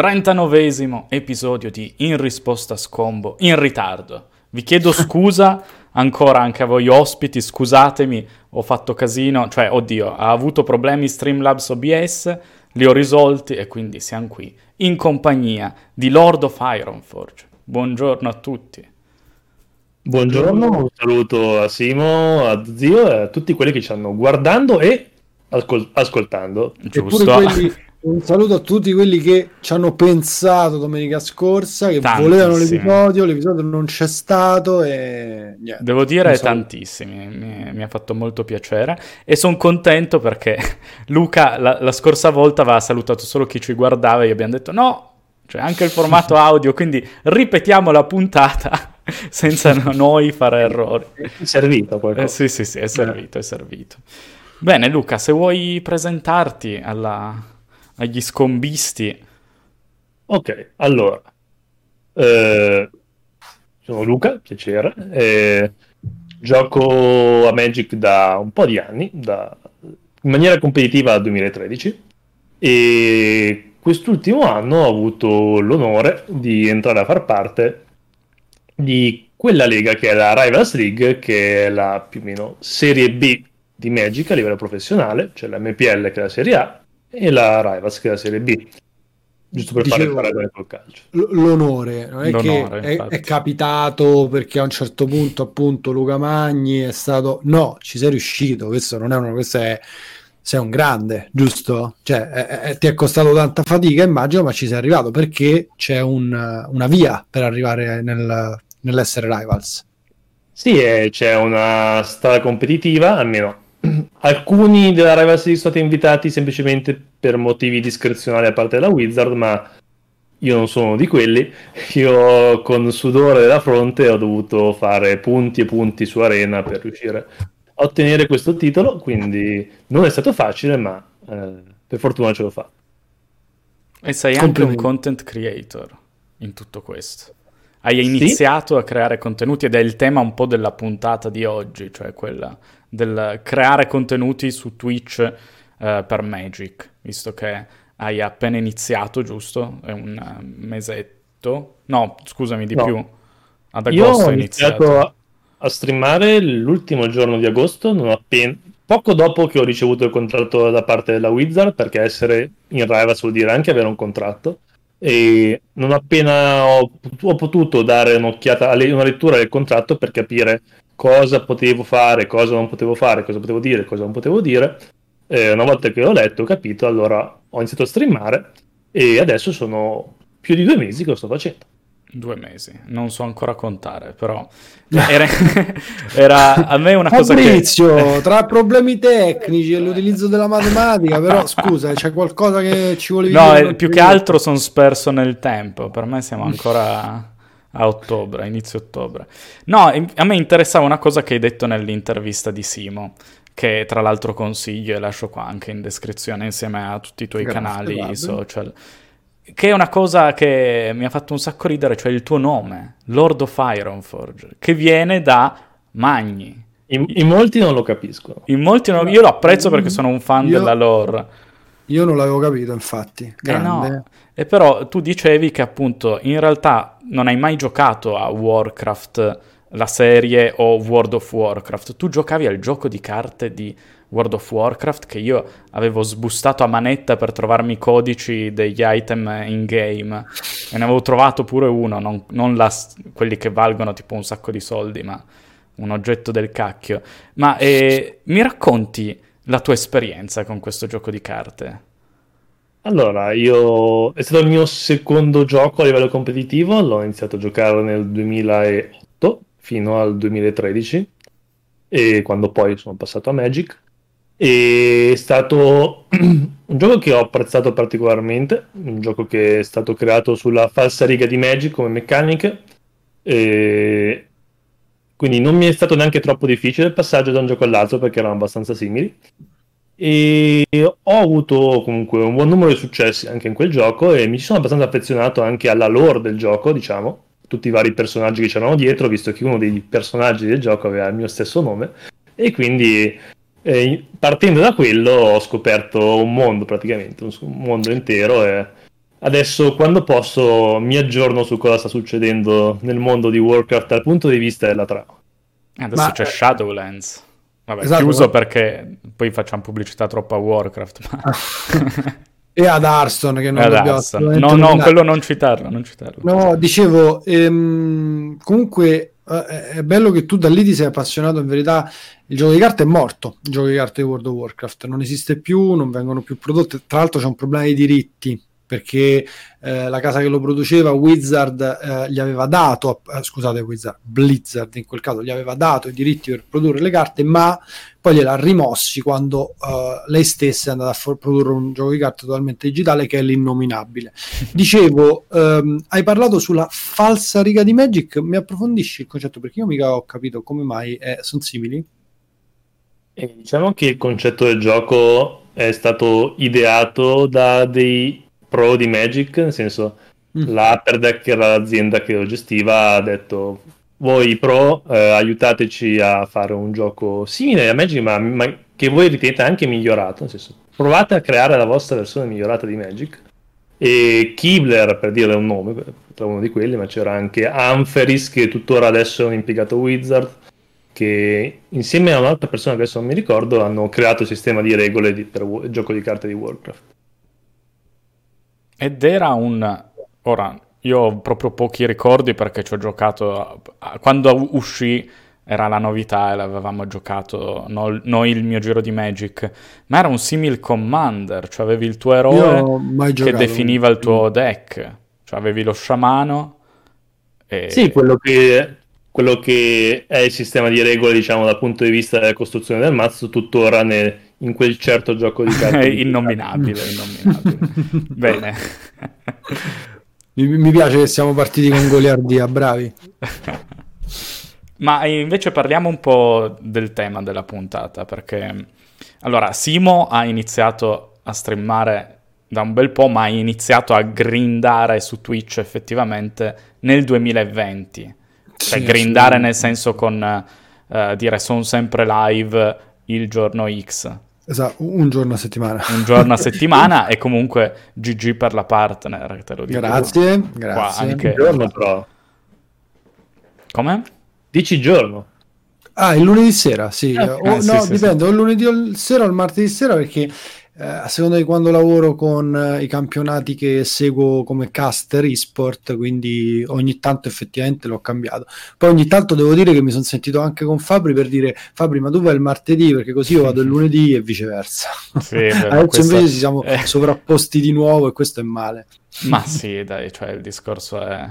39esimo episodio di In risposta a scombo, in ritardo. Vi chiedo scusa ancora anche a voi ospiti, scusatemi, ho fatto casino, cioè, oddio, ha avuto problemi Streamlabs OBS, li ho risolti e quindi siamo qui, in compagnia di Lord of Ironforge. Buongiorno a tutti. Buongiorno, un saluto a Simo, a Zio e a tutti quelli che ci stanno guardando e ascol- ascoltando. Giusto. Quelli, un saluto a tutti quelli che ci hanno pensato domenica scorsa, che tantissimi. volevano l'episodio, l'episodio non c'è stato e... Niente, Devo dire tantissimi, mi, mi, ha fatto molto piacere e sono contento perché Luca la, la scorsa volta aveva salutato solo chi ci guardava e gli abbiamo detto no, cioè anche il formato audio, quindi ripetiamo la puntata senza noi fare errori. È servito qualcosa. Eh, sì, sì, sì, è servito, è servito. Bene Luca, se vuoi presentarti alla, agli scombisti. Ok, allora, eh, sono Luca, piacere, eh, gioco a Magic da un po' di anni, da, in maniera competitiva dal 2013 e quest'ultimo anno ho avuto l'onore di entrare a far parte di quella lega che è la Rivals League, che è la più o meno serie B di Magic a livello professionale, cioè la MPL che è la serie A e la Rivals che è la serie B. Giusto per Dicevo, fare il paragone col calcio. L'onore, non è l'onore, che è, è, capitato perché a un certo punto appunto Luca Magni è stato... No, ci sei riuscito, questo non è una... Questo è sei un grande, giusto? Cioè, è, è, ti è costato tanta fatica, immagino, ma ci sei arrivato perché c'è un, una via per arrivare nel, nell'essere rivals. Sì, c'è una strada competitiva, almeno alcuni della rivals sono stati invitati semplicemente per motivi discrezionali a parte della Wizard, ma io non sono di quelli. Io con sudore della fronte ho dovuto fare punti e punti su Arena per riuscire a ottenere questo titolo, quindi non è stato facile, ma eh, per fortuna ce l'ho fatta. E sei anche un content creator in tutto questo. Hai iniziato sì? a creare contenuti ed è il tema un po' della puntata di oggi, cioè quella del creare contenuti su Twitch eh, per Magic, visto che hai appena iniziato, giusto? È un uh, mesetto? No, scusami, di no. più. Ad agosto Io ho iniziato, iniziato a streamare l'ultimo giorno di agosto, appena... poco dopo che ho ricevuto il contratto da parte della Wizard, perché essere in Rivals vuol dire anche avere un contratto. E non appena ho, ho potuto dare un'occhiata, una lettura del contratto per capire cosa potevo fare, cosa non potevo fare, cosa potevo dire, cosa non potevo dire. E una volta che l'ho letto, ho capito, allora ho iniziato a streamare e adesso sono più di due mesi che lo sto facendo. Due mesi, non so ancora contare, però era, era a me una cosa Fabrizio, che... tra problemi tecnici e l'utilizzo della matematica, però scusa, c'è qualcosa che ci volevi no, dire? No, più che altro sono sperso nel tempo, per me siamo ancora a ottobre, inizio ottobre. No, a me interessava una cosa che hai detto nell'intervista di Simo, che tra l'altro consiglio e lascio qua anche in descrizione insieme a tutti i tuoi Grazie, canali guarda. social che è una cosa che mi ha fatto un sacco ridere, cioè il tuo nome, Lord of Ironforge, che viene da Magni. In, in molti non lo capiscono. In molti non, io lo apprezzo perché sono un fan io, della lore. Io non l'avevo capito, infatti. Grande. Eh no. E però tu dicevi che appunto in realtà non hai mai giocato a Warcraft, la serie o World of Warcraft. Tu giocavi al gioco di carte di World of Warcraft che io avevo sbustato a manetta per trovarmi i codici degli item in game e ne avevo trovato pure uno, non, non la, quelli che valgono tipo un sacco di soldi, ma un oggetto del cacchio. Ma eh, mi racconti la tua esperienza con questo gioco di carte? Allora, io è stato il mio secondo gioco a livello competitivo, l'ho iniziato a giocare nel 2008 fino al 2013 e quando poi sono passato a Magic è stato un gioco che ho apprezzato particolarmente, un gioco che è stato creato sulla falsa riga di Magic come meccaniche, e quindi non mi è stato neanche troppo difficile il passaggio da un gioco all'altro perché erano abbastanza simili. E ho avuto comunque un buon numero di successi anche in quel gioco e mi sono abbastanza affezionato anche alla lore del gioco, diciamo, tutti i vari personaggi che c'erano dietro, visto che uno dei personaggi del gioco aveva il mio stesso nome. E quindi e partendo da quello ho scoperto un mondo praticamente, un mondo intero e adesso quando posso mi aggiorno su cosa sta succedendo nel mondo di Warcraft dal punto di vista della trama. Adesso Ma... c'è Shadowlands. Vabbè, esatto, chiuso ma... perché poi facciamo pubblicità troppo a Warcraft. Ma... e ad Arston che non dobbiamo no no quello non citarlo, non citarlo no dicevo ehm, comunque eh, è bello che tu da lì ti sei appassionato in verità il gioco di carte è morto il gioco di carte di World of Warcraft non esiste più non vengono più prodotte tra l'altro c'è un problema di diritti perché eh, la casa che lo produceva, Wizard, eh, gli aveva dato, eh, scusate Wizard, Blizzard in quel caso, gli aveva dato i diritti per produrre le carte, ma poi gliel'ha rimossi quando eh, lei stessa è andata a for- produrre un gioco di carte totalmente digitale che è l'innominabile. Dicevo, ehm, hai parlato sulla falsa riga di Magic, mi approfondisci il concetto perché io mica ho capito come mai eh, sono simili? E diciamo che il concetto del gioco è stato ideato da dei pro di Magic, nel senso mm. la Upper Deck era l'azienda che lo gestiva, ha detto voi pro eh, aiutateci a fare un gioco simile a Magic ma, ma, che voi ritenete anche migliorato, nel senso provate a creare la vostra versione migliorata di Magic e Kibler per dire un nome, tra uno di quelli, ma c'era anche Ampheris che tuttora adesso è un impiegato Wizard che insieme a un'altra persona che adesso non mi ricordo hanno creato il sistema di regole di, per il gioco di carte di Warcraft. Ed era un... Ora, io ho proprio pochi ricordi perché ci ho giocato... Quando uscì era la novità e l'avevamo giocato no, noi il mio giro di Magic, ma era un simil commander, cioè avevi il tuo eroe che definiva il tuo deck, cioè avevi lo sciamano. E... Sì, quello che, quello che è il sistema di regole, diciamo, dal punto di vista della costruzione del mazzo, tuttora nel in quel certo gioco di carte. innominabile, innominabile. Bene. Mi, mi, piace che siamo partiti con goliardia, bravi. Ma invece parliamo un po' del tema della puntata, perché allora Simo ha iniziato a streamare da un bel po', ma ha iniziato a grindare su Twitch effettivamente nel 2020. Cioè sì, grindare sì. nel senso con uh, dire sono sempre live il giorno X. Esatto, un giorno a settimana. Un giorno a settimana e comunque GG per la partner, te lo dico. Grazie, grazie. Qua anche... Un giorno però. Come? Dici giorno. Ah, il lunedì sera, sì. Eh, o, eh, no, sì, dipende, sì. o il lunedì sera o il martedì sera perché a seconda di quando lavoro con eh, i campionati che seguo come caster esport, quindi ogni tanto effettivamente l'ho cambiato. Poi ogni tanto devo dire che mi sono sentito anche con Fabri per dire Fabri, ma tu vai il martedì perché così io vado il lunedì e viceversa. Sì, Adesso questo... invece ci siamo eh. sovrapposti di nuovo e questo è male. Ma sì, dai, cioè il discorso è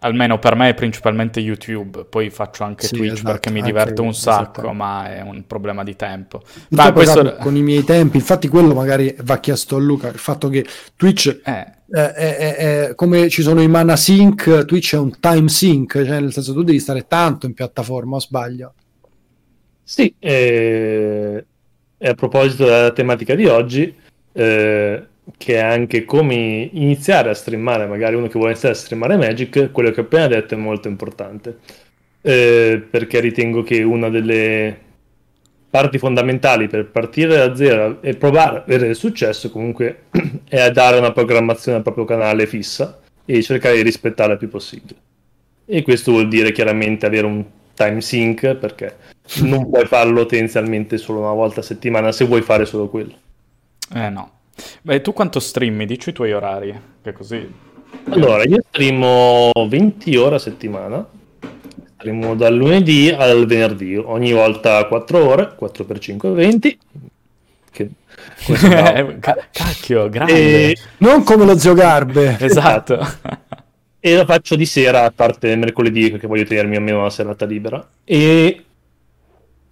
almeno per me è principalmente YouTube, poi faccio anche sì, Twitch esatto, perché mi diverte un sacco, esatto. ma è un problema di tempo. Ma questo... Esatto, con i miei tempi, infatti quello magari va chiesto a Luca, il fatto che Twitch eh. È, è, è, come ci sono i mana sync, Twitch è un time sync, cioè nel senso tu devi stare tanto in piattaforma, o sbaglio? Sì, eh, e a proposito della tematica di oggi, eh, che è anche come iniziare a streamare, magari uno che vuole iniziare a streamare Magic, quello che ho appena detto è molto importante, eh, perché ritengo che una delle parti fondamentali per partire da zero e provare a avere successo comunque è dare una programmazione al proprio canale fissa e cercare di rispettarla il più possibile. E questo vuol dire chiaramente avere un time sync perché non puoi farlo tendenzialmente solo una volta a settimana se vuoi fare solo quello. Eh no, Beh, tu quanto streami? Dici i tuoi orari, che così... Allora, io streamo 20 ore a settimana, streamo dal lunedì al venerdì, ogni volta 4 ore, 4 per 5, 20. Che... Cacchio, grande. E... Non come lo zio Garbe. esatto. e la faccio di sera, a parte mercoledì, perché voglio tenermi almeno una serata libera. E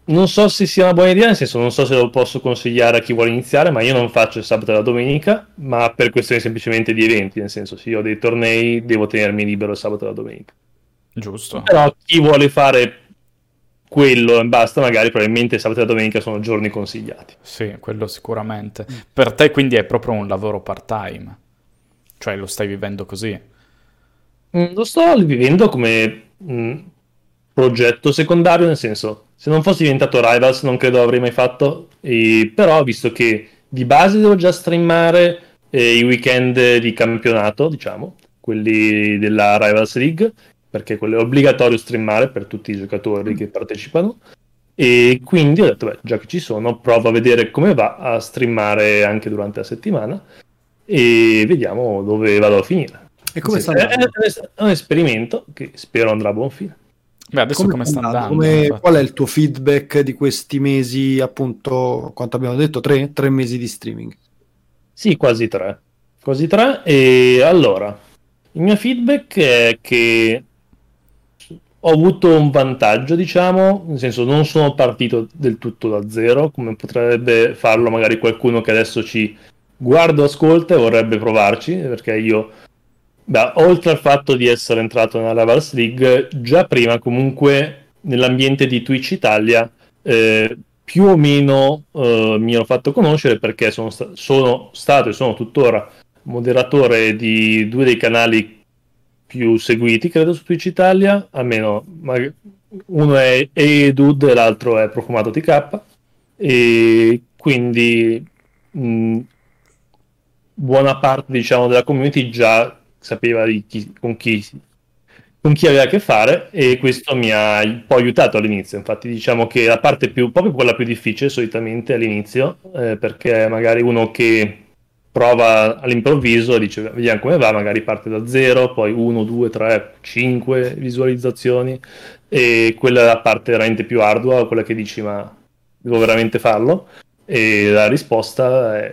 non so se sia una buona idea, nel senso non so se lo posso consigliare a chi vuole iniziare, ma io non faccio il sabato e la domenica, ma per questioni semplicemente di eventi, nel senso se io ho dei tornei devo tenermi libero il sabato e la domenica. Giusto. Però chi vuole fare quello e basta, magari probabilmente sabato e la domenica sono giorni consigliati. Sì, quello sicuramente. Per te quindi è proprio un lavoro part-time, cioè lo stai vivendo così? Mm, lo sto vivendo come mm, progetto secondario, nel senso se non fossi diventato Rivals non credo avrei mai fatto, e, però visto che di base devo già streamare e i weekend di campionato, diciamo, quelli della Rivals League, perché quello è obbligatorio streamare per tutti i giocatori che partecipano. E quindi ho detto, beh, già che ci sono, provo a vedere come va a streamare anche durante la settimana e vediamo dove vado a finire. E come sta andando? È un esperimento che spero andrà a buon fine. Beh, adesso come, come sta andando? Come, qual è il tuo feedback di questi mesi, appunto, quanto abbiamo detto? Tre? Tre mesi di streaming? Sì, quasi tre. Quasi tre. E allora, il mio feedback è che ho avuto un vantaggio, diciamo, nel senso non sono partito del tutto da zero, come potrebbe farlo magari qualcuno che adesso ci guarda o ascolta e vorrebbe provarci, perché io Beh, oltre al fatto di essere entrato nella Rivals League, già prima comunque nell'ambiente di Twitch Italia eh, più o meno eh, mi ero fatto conoscere perché sono, sta- sono, stato e sono tuttora moderatore di due dei canali più seguiti, credo, su Twitch Italia, almeno uno è Edude e l'altro è Profumato TK, e quindi mh, buona parte diciamo, della community già sapeva chi, con, chi, con, chi, aveva a che fare e questo mi ha un po' aiutato all'inizio. Infatti diciamo che la parte più, proprio quella più difficile solitamente all'inizio, eh, perché magari uno che prova all'improvviso dice vediamo come va, magari parte da zero, poi 1, 2, 3, 5 visualizzazioni e quella è la parte veramente più ardua, quella che dici ma devo veramente farlo e la risposta è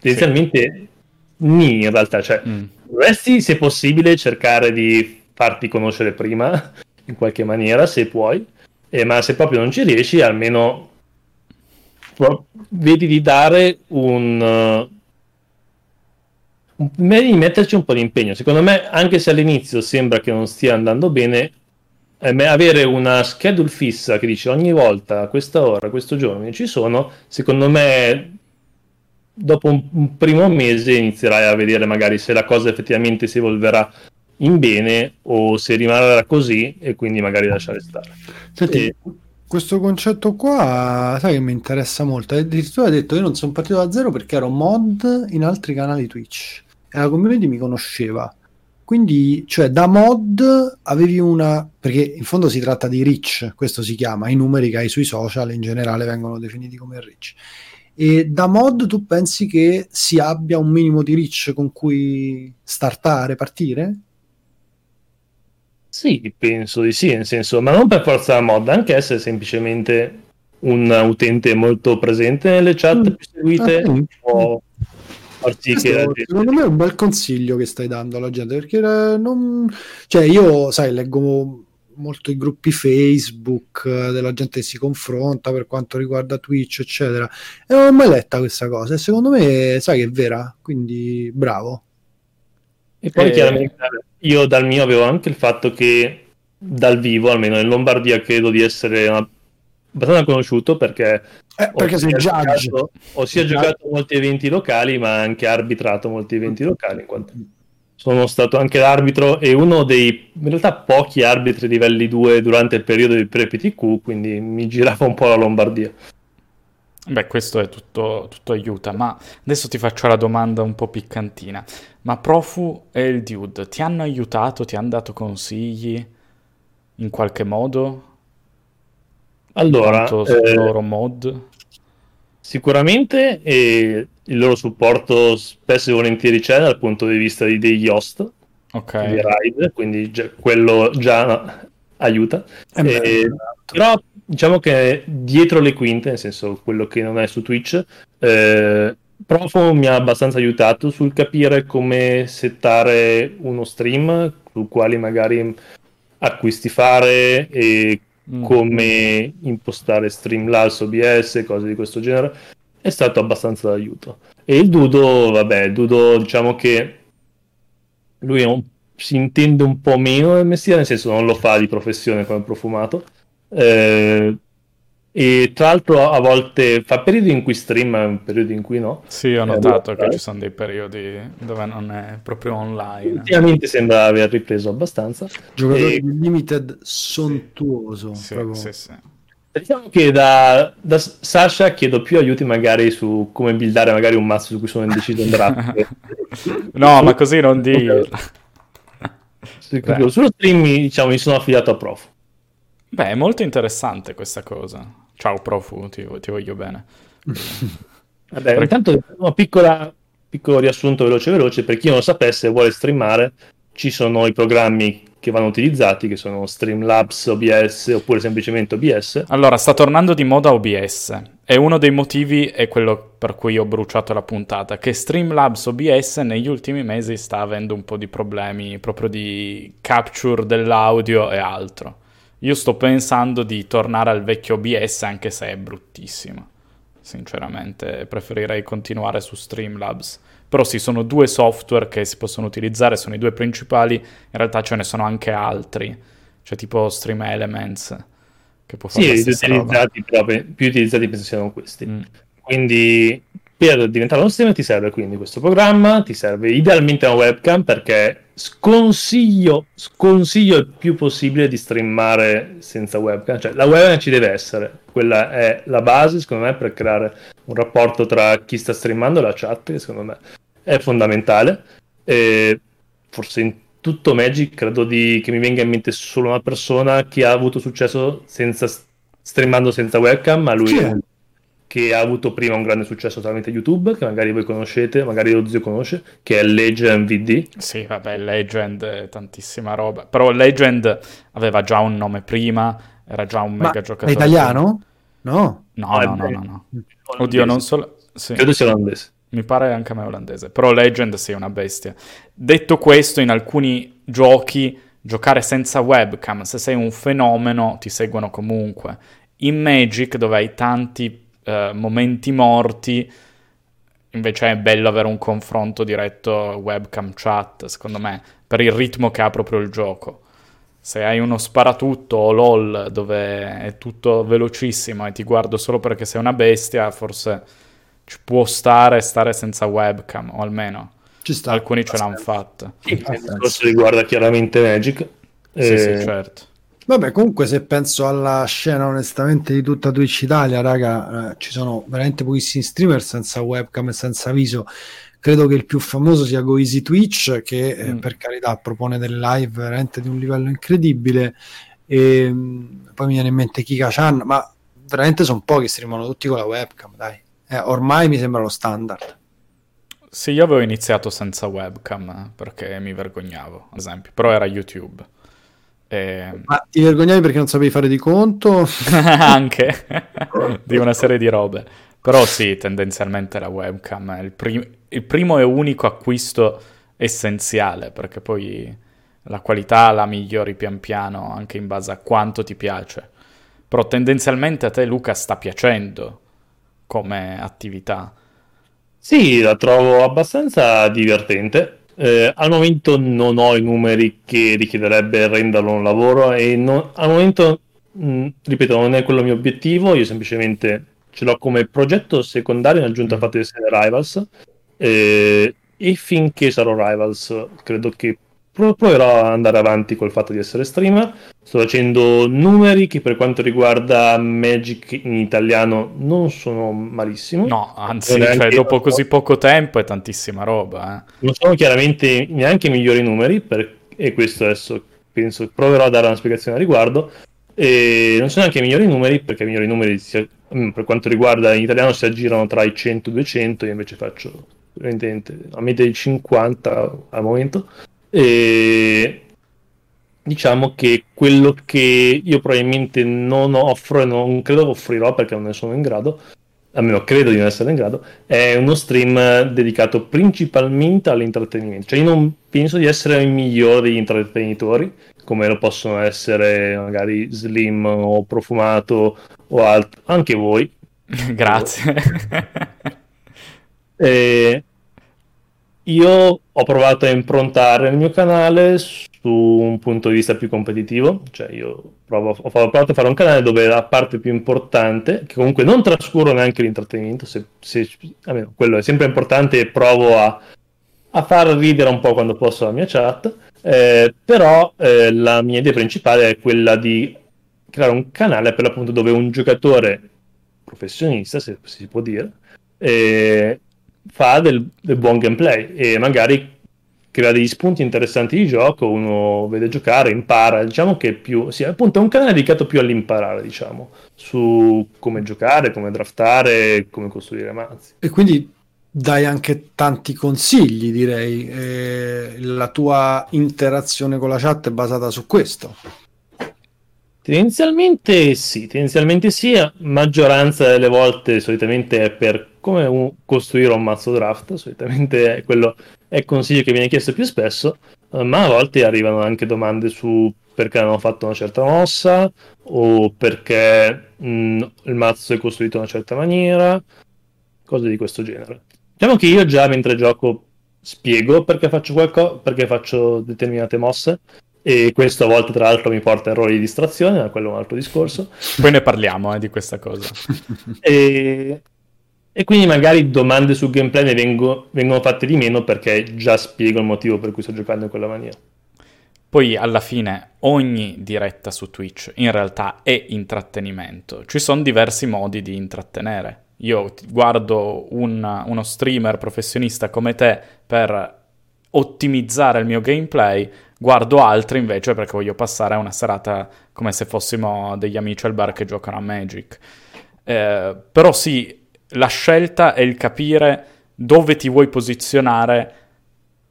tendenzialmente sì. in realtà, cioè mm Dovresti, se possibile, cercare di farti conoscere prima, in qualche maniera, se puoi, eh, ma se proprio non ci riesci, almeno vedi di dare un... Uh, di metterci un po' di impegno. Secondo me, anche se all'inizio sembra che non stia andando bene, eh, avere una schedule fissa che dice ogni volta a questa ora, a questo giorno ci sono, secondo me dopo un, un, primo mese inizierai a vedere magari se la cosa effettivamente si evolverà in bene o se rimarrà così e quindi magari lasciare stare. Senti, e... questo concetto qua, sai che mi interessa molto. Addirittura hai detto io non sono partito da zero perché ero mod in altri canali Twitch e la community mi conosceva. Quindi, cioè, da mod avevi una. Perché in fondo si tratta di reach, questo si chiama. I numeri che hai sui social in generale vengono definiti come reach e da mod tu pensi che si abbia un minimo di reach con cui startare, partire? Sì, penso di sì, nel senso, ma non per forza da mod, anche essere semplicemente un utente molto presente nelle chat mm. più seguite ah, può far sì che secondo me è un bel consiglio che stai dando alla gente perché non... cioè io sai leggo molto i gruppi Facebook eh, della gente che si confronta per quanto riguarda Twitch, eccetera. E non ho mai letta questa cosa e secondo me sai che è vera, quindi bravo. E poi e... chiaramente io dal mio avevo anche il fatto che dal vivo, almeno in Lombardia, credo di essere una... abbastanza conosciuto perché eh, perché sei judge. Giocato, ho sia giocato molti eventi locali, ma anche arbitrato molti eventi locali. In quanto sono stato anche l'arbitro e uno dei in realtà pochi arbitri livelli 2 durante il periodo di pre-PTQ, quindi mi girava un po' la Lombardia. Beh, questo è tutto, tutto, aiuta, ma adesso ti faccio la domanda un po' piccantina. Ma Profu e il Dude ti hanno aiutato, ti hanno dato consigli in qualche modo? Allora, eh, loro mod? Sicuramente eh, il loro supporto spesso e volentieri c'è dal punto di vista di, degli host, okay. di ride, quindi già, quello già aiuta. Eh eh, esatto. però diciamo che dietro le quinte, nel senso quello che non è su Twitch, eh, Profo mi ha abbastanza aiutato sul capire come settare uno stream, su quali magari acquisti fare e mm. come impostare Streamlabs, OBS, cose di questo genere, è stato abbastanza d'aiuto. E il Dudo, vabbè, il Dudo diciamo che lui un, si intende un po' meno del mestiere, nel senso non lo fa di professione come profumato. Eh, e tra l'altro a volte fa periodi in cui stream, periodi in cui no. Sì, ho notato eh, che ci sono dei periodi dove non è proprio online. Ultimamente sembra aver ripreso abbastanza. Giocatore e... limited sontuoso. Sì, sì, sì. Diciamo che da, da, Sasha chiedo più aiuti magari su come buildare magari un mazzo su cui sono indeciso in draft. no, ma così non dirlo. Sullo stream diciamo, mi sono affidato a Prof. Beh, è molto interessante questa cosa. Ciao Profu, ti, ti voglio bene. Vabbè, Perché... intanto una piccola piccolo riassunto veloce veloce, per chi non lo sapesse e vuole streamare, ci sono i programmi che vanno utilizzati, che sono Streamlabs, OBS oppure semplicemente OBS. Allora, sta tornando di moda OBS e uno dei motivi è quello per cui ho bruciato la puntata, che Streamlabs OBS negli ultimi mesi sta avendo un po' di problemi proprio di capture dell'audio e altro. Io sto pensando di tornare al vecchio OBS anche se è bruttissimo sinceramente preferirei continuare su Streamlabs. Però sì, sono due software che si possono utilizzare, sono i due principali, in realtà ce ne sono anche altri, cioè tipo Stream Elements, che può fare sì, stessa utilizzati, però, più utilizzati penso siano questi. Mm. Quindi per diventare uno streamer ti serve quindi questo programma, ti serve idealmente una webcam perché sconsiglio, sconsiglio il più possibile di streamare senza webcam, cioè la webcam ci deve essere, quella è la base secondo me per creare un rapporto tra chi sta streamando e la chat che secondo me è fondamentale e forse in tutto Magic credo di, che mi venga in mente solo una persona che ha avuto successo senza streamando senza webcam, ma lui sì. è che ha avuto prima un grande successo tramite YouTube, che magari voi conoscete, magari lo zio conosce, che è Legend VD. Sì, vabbè, Legend è tantissima roba. Però Legend aveva già un nome prima, era già un mega giocatore. È italiano? No. No, no, no, no, no. Oddio, non solo... Sì. Credo sia olandese. Mi pare anche a me olandese. Però Legend è una bestia. Detto questo, in alcuni giochi giocare senza webcam, se sei un fenomeno, ti seguono comunque. In Magic, dove hai tanti eh, momenti morti, invece è bello avere un confronto diretto webcam chat, secondo me, per il ritmo che ha proprio il gioco. Se hai uno sparatutto o LOL dove è tutto velocissimo e ti guardo solo perché sei una bestia, forse ci può stare stare senza webcam, o almeno alcuni ce l'hanno fatta. Sì, questo riguarda chiaramente Magic. Sì, eh... sì, certo. Vabbè, comunque se penso alla scena onestamente di tutta Twitch Italia, raga, eh, ci sono veramente pochissimi streamer senza webcam e senza viso. Credo che il più famoso sia Goeasy Twitch, che eh, mm. per carità propone delle live veramente di un livello incredibile. E mm, poi mi viene in mente Kika Chan, ma veramente sono pochi, streamano tutti con la webcam, dai. Eh, ormai mi sembra lo standard. Sì, io avevo iniziato senza webcam perché mi vergognavo, ad esempio, però era YouTube. E... Ma ti vergognavi perché non sapevi fare di conto? Anche di una serie di robe. Però sì, tendenzialmente la webcam è il, prim- il, primo e unico acquisto essenziale, perché poi la qualità la migliori pian piano anche in base a quanto ti piace. Però tendenzialmente a te Luca sta piacendo come attività. Sì, la trovo abbastanza divertente. Eh, al momento non ho i numeri che richiederebbe renderlo un lavoro e non, al momento, mh, mm, ripeto, non è quello il mio obiettivo, io semplicemente ce l'ho come progetto secondario in aggiunta al fatto di essere Rivals eh, e finché sarò Rivals credo che proverò ad andare avanti col fatto di essere streamer. Sto facendo numeri che per quanto riguarda Magic in italiano non sono malissimo. No, anzi, cioè, dopo così poco tempo è tantissima roba. Eh. Non sono chiaramente neanche i migliori numeri, per... e questo adesso penso proverò a dare una spiegazione a riguardo. E non sono neanche i migliori numeri, perché i migliori numeri si... Mm, per quanto riguarda in italiano si aggirano tra i 100 e i 200, io invece faccio a media di 50 al momento. E diciamo che quello che io probabilmente non offro e non credo offrirò perché non ne sono in grado, almeno credo di non essere in grado, è uno stream dedicato principalmente all'intrattenimento. Cioè io non penso di essere il migliore degli intrattenitori, come lo possono essere magari Slim o Profumato o altro, anche voi. Grazie. e io ho provato a improntare il mio canale su un punto di vista più competitivo, cioè io provo, ho provato a fare un canale dove la parte più importante, che comunque non trascuro neanche l'intrattenimento, se, se, almeno quello è sempre importante e provo a, a, far ridere un po' quando posso la mia chat, eh, però eh, la mia idea principale è quella di creare un canale per l'appunto dove un giocatore professionista, se si può dire, eh, fa del, del, buon gameplay e magari crea degli spunti interessanti di gioco, uno vede giocare, impara, diciamo che più, sì, appunto è un canale dedicato più all'imparare, diciamo, su come giocare, come draftare, come costruire mazzi. E quindi dai anche tanti consigli, direi. Eh, la tua interazione con la chat è basata su questo. Tendenzialmente sì, tendenzialmente sì, maggioranza delle volte solitamente è per come un, costruire un mazzo draft, solitamente è quello è il consiglio che viene chiesto più spesso, eh, ma a volte arrivano anche domande su perché hanno fatto una certa mossa o perché mh, il mazzo è costruito in una certa maniera, cose di questo genere. Diciamo che io già mentre gioco spiego perché faccio, qualcosa, perché faccio determinate mosse e questo a volte tra l'altro mi porta a errori di distrazione, ma quello è un altro discorso. Poi ne parliamo eh, di questa cosa. e, e, quindi magari domande sul gameplay ne vengo, vengono fatte di meno perché già spiego il motivo per cui sto giocando in quella maniera. Poi alla fine ogni diretta su Twitch in realtà è intrattenimento. Ci sono diversi modi di intrattenere. Io guardo un, uno streamer professionista come te per ottimizzare il mio gameplay, guardo altri invece perché voglio passare una serata come se fossimo degli amici al bar che giocano a Magic. Eh, però sì, la scelta è il capire dove ti vuoi posizionare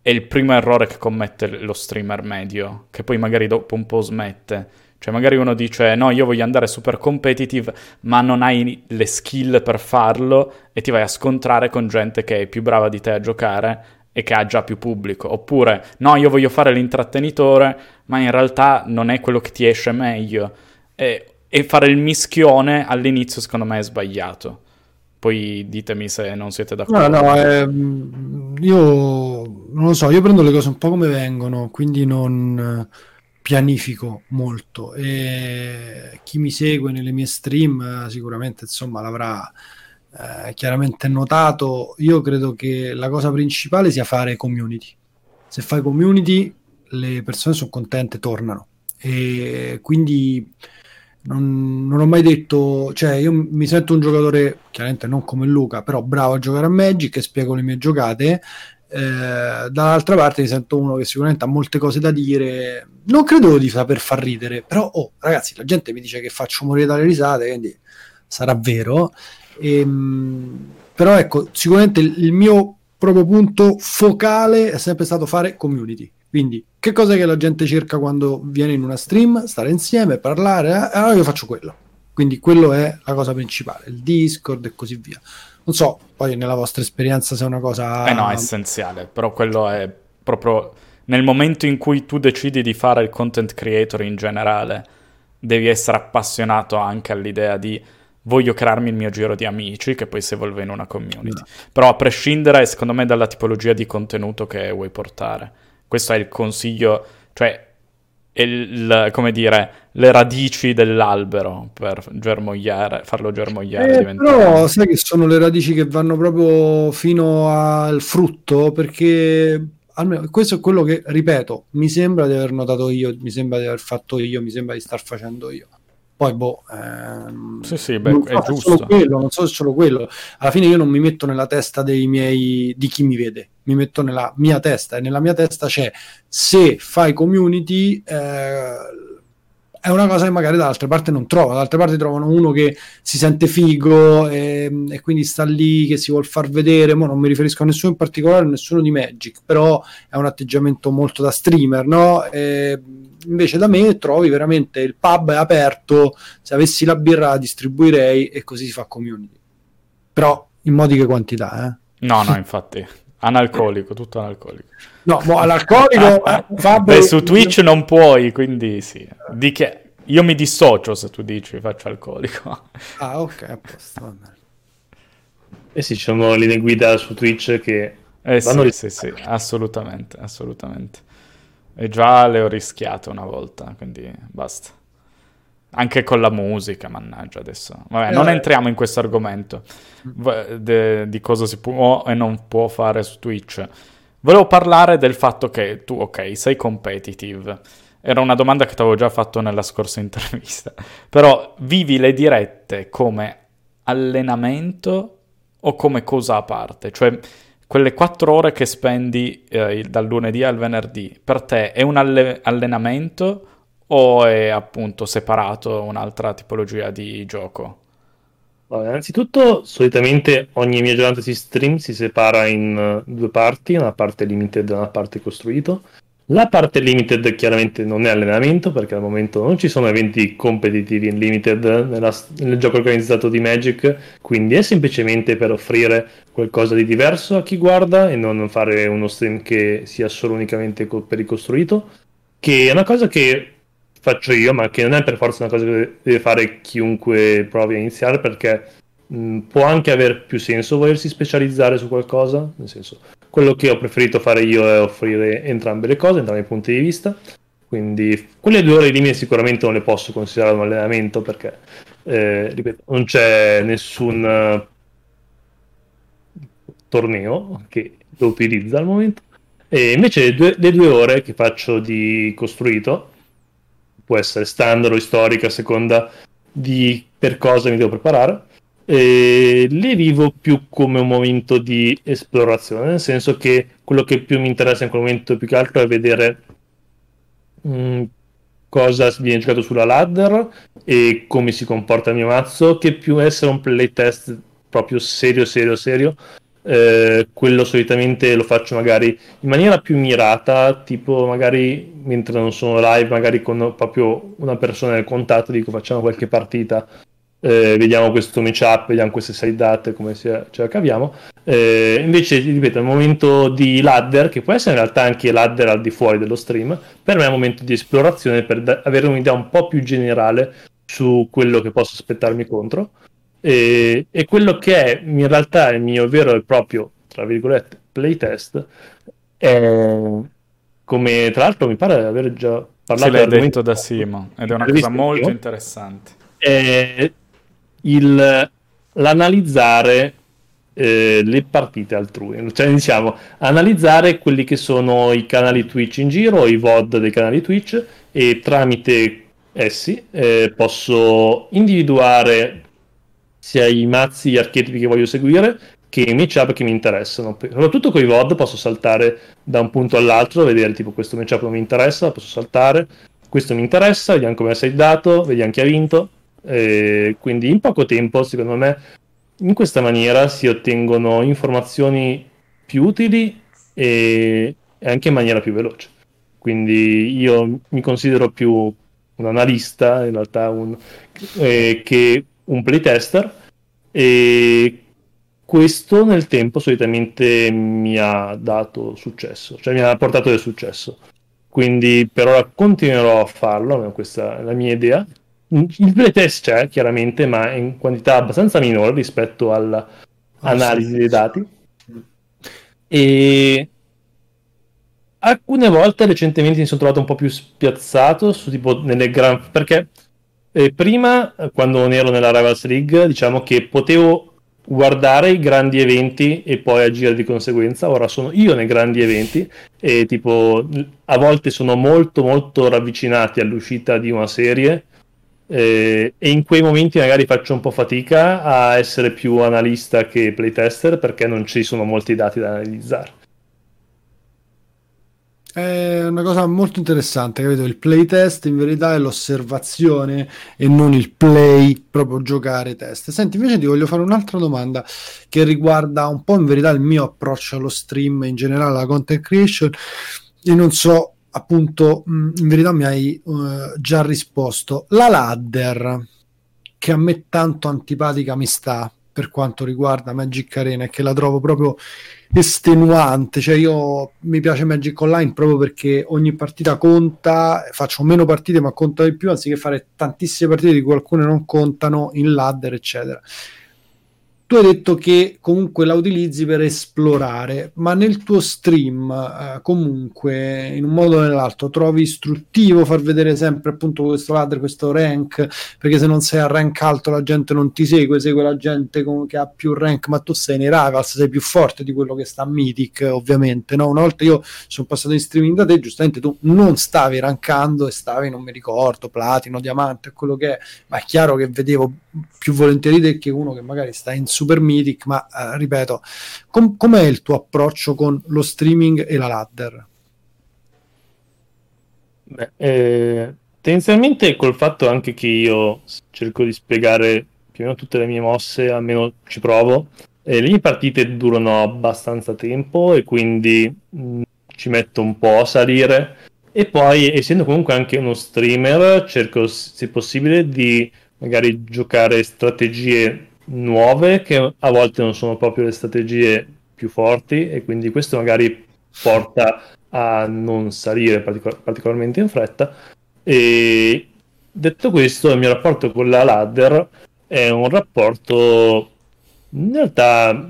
è il primo errore che commette lo streamer medio, che poi magari dopo un po' smette. Cioè magari uno dice no, io voglio andare super competitive, ma non hai le skill per farlo e ti vai a scontrare con gente che è più brava di te a giocare e che ha già più pubblico. Oppure, no, io voglio fare l'intrattenitore, ma in realtà non è quello che ti esce meglio. E, e fare il mischione all'inizio, secondo me, è sbagliato. Poi ditemi se non siete d'accordo. No, no, ehm, io non lo so, io prendo le cose un po' come vengono, quindi non pianifico molto e chi mi segue nelle mie stream sicuramente insomma l'avrà eh, chiaramente notato, io credo che la cosa principale sia fare community. Se fai community, le persone sono contente, tornano. E quindi non, non, ho mai detto, cioè io mi sento un giocatore, chiaramente non come Luca, però bravo a giocare a Magic e spiego le mie giocate. Eh, dall'altra parte mi sento uno che sicuramente ha molte cose da dire. Non credo di saper far ridere, però oh, ragazzi, la gente mi dice che faccio morire dalle risate, quindi sarà vero. Ehm, però ecco, sicuramente il mio proprio punto focale è sempre stato fare community. Quindi, che cosa che la gente cerca quando viene in una stream? Stare insieme, parlare, eh? allora io faccio quello. Quindi quello è la cosa principale, il Discord e così via. Non so, poi nella vostra esperienza se è una cosa... Eh no, è essenziale, però quello è proprio... Nel momento in cui tu decidi di fare il content creator in generale, devi essere appassionato anche all'idea di voglio crearmi il mio giro di amici che poi si evolve in una community. No. Però a prescindere, secondo me, dalla tipologia di contenuto che vuoi portare. Questo è il consiglio, cioè, il, come dire, le radici dell'albero per germogliare, farlo germogliare. Eh, però sai che sono le radici che vanno proprio fino al frutto, perché almeno questo è quello che, ripeto, mi sembra di aver notato io, mi sembra di aver fatto io, mi sembra di star facendo io. Poi, boh, ehm, sì, sì, beh, è giusto. Solo quello, non so se solo quello. Alla fine io non mi metto nella testa dei miei, di chi mi vede, mi metto nella mia testa e nella mia testa c'è se fai community eh, è una cosa che magari da altre parti non trova, da altre parti trovano uno che si sente figo e, e quindi sta lì che si vuol far vedere, Mo non mi riferisco a nessuno in particolare, nessuno di Magic, però è un atteggiamento molto da streamer, no? E, invece da me trovi veramente il pub è aperto, se avessi la birra la distribuirei e così si fa community. Però in modiche quantità, eh. No, no, infatti. Analcolico, tutto analcolico. No, mo analcolico... eh, Beh, su Twitch non puoi, quindi sì. Di che... Io mi dissocio se tu dici faccio alcolico. Ah, ok, a posto. Eh sì, ci sono linee guida su Twitch che... Eh sì, sì, sì, assolutamente, assolutamente. E già le ho rischiate una volta, quindi basta. Anche con la musica, mannaggia adesso. Vabbè, eh, non entriamo in questo argomento de, di cosa si può e non può fare su Twitch. Volevo parlare del fatto che tu, ok, sei competitive. era una domanda che ti avevo già fatto nella scorsa intervista, però vivi le dirette come allenamento o come cosa a parte? Cioè, quelle quattro ore che spendi eh, dal lunedì al venerdì, per te è un alle- allenamento o è appunto separato un'altra tipologia di gioco? Allora, innanzitutto, solitamente ogni mia giornata di stream si separa in uh, due parti, una parte limited e una parte costruito. La parte limited chiaramente non è allenamento perché al momento non ci sono eventi competitivi in limited nella, nel gioco organizzato di Magic, quindi è semplicemente per offrire qualcosa di diverso a chi guarda e non fare uno stream che sia solo unicamente per il costruito, che è una cosa che faccio io, ma che non è per forza una cosa che deve fare chiunque provi a iniziare perché mh, può anche aver più senso volersi specializzare su qualcosa, nel senso, quello che ho preferito fare io è offrire entrambe le cose, entrambi i punti di vista. Quindi quelle due ore di limite sicuramente non le posso considerare un allenamento perché, eh, ripeto, non c'è nessun uh, torneo che lo utilizza al momento. E invece le due, le due ore che faccio di costruito può essere standard o storica a seconda di per cosa mi devo preparare. E le vivo più come un momento di esplorazione, nel senso che quello che più mi interessa in quel momento più che altro è vedere mh, mm, cosa viene giocato sulla ladder e come si comporta il mio mazzo, che più essere un playtest proprio serio, serio, serio, eh, quello solitamente lo faccio magari in maniera più mirata, tipo magari mentre non sono live, magari con proprio una persona nel contatto, dico facciamo qualche partita, eh, vediamo questo matchup, vediamo queste side date, come ce la caviamo. Eh, invece, ripeto, è un momento di ladder, che può essere in realtà anche ladder al di fuori dello stream, per me è un momento di esplorazione per da- avere un'idea un po' più generale su quello che posso aspettarmi contro. E, e, quello che è in realtà il mio vero e proprio, tra virgolette, playtest è come tra l'altro mi pare di aver già parlato. Se l'hai detto da Simo ed è una cosa molto interessante. È il, l'analizzare eh, le partite altrui, cioè diciamo analizzare quelli che sono i canali Twitch in giro, i VOD dei canali Twitch e tramite essi eh, posso individuare sia i mazzi, gli archetipi che voglio seguire, che i matchup che mi interessano. Soprattutto con i VOD posso saltare da un punto all'altro, vedere tipo questo matchup non mi interessa, posso saltare, questo mi interessa, vediamo come sei dato, vediamo chi ha vinto. E quindi in poco tempo, secondo me, in questa maniera si ottengono informazioni più utili e anche in maniera più veloce. Quindi io mi considero più un analista, in realtà un, eh, che un playtester e questo nel tempo solitamente mi ha dato successo, cioè mi ha portato del successo. Quindi per ora continuerò a farlo, questa è la mia idea. Il playtest c'è chiaramente, ma in quantità abbastanza minore rispetto all'analisi dei dati. E alcune volte recentemente mi sono trovato un po' più spiazzato su tipo nelle gran perché eh, prima, quando non ero nella Rivals League, diciamo che potevo guardare i grandi eventi e poi agire di conseguenza. Ora sono io nei grandi eventi e tipo a volte sono molto molto ravvicinati all'uscita di una serie eh, e in quei momenti magari faccio un po' fatica a essere più analista che playtester perché non ci sono molti dati da analizzare. È una cosa molto interessante, capito? Il playtest in verità è l'osservazione e non il play, proprio giocare test. Senti, invece ti voglio fare un'altra domanda che riguarda un po' in verità il mio approccio allo stream, in generale alla content creation. E non so, appunto, in verità mi hai uh, già risposto. La ladder, che a me tanto antipatica mi sta per quanto riguarda Magic Arena, è che la trovo proprio estenuante. Cioè, io mi piace Magic Online proprio perché ogni partita conta, faccio meno partite ma conta di più, anziché fare tantissime partite di cui alcune non contano in ladder, eccetera. Tu hai detto che comunque la utilizzi per esplorare, ma nel tuo stream eh, comunque in un modo o nell'altro trovi istruttivo far vedere sempre appunto questo ladder, questo rank, perché se non sei a rank alto la gente non ti segue, segue la gente con, che ha più rank, ma tu sei nei rivals, sei più forte di quello che sta a Mythic ovviamente, no? Una volta io sono passato in streaming da te, giustamente tu non stavi rankando e stavi, non mi ricordo, platino, diamante, quello che è, ma è chiaro che vedevo più volentieri te che uno che magari sta in Super Mythic, ma eh, ripeto, com- com'è il tuo approccio con lo streaming e la ladder? Beh, eh, tendenzialmente col fatto anche che io cerco di spiegare più o meno tutte le mie mosse, almeno ci provo, eh, le mie partite durano abbastanza tempo e quindi mh, mm, ci metto un po' a salire e poi essendo comunque anche uno streamer cerco se possibile di magari giocare strategie nuove che a volte non sono proprio le strategie più forti e quindi questo magari porta a non salire particol- particolarmente in fretta. E detto questo il mio rapporto con la ladder è un rapporto in realtà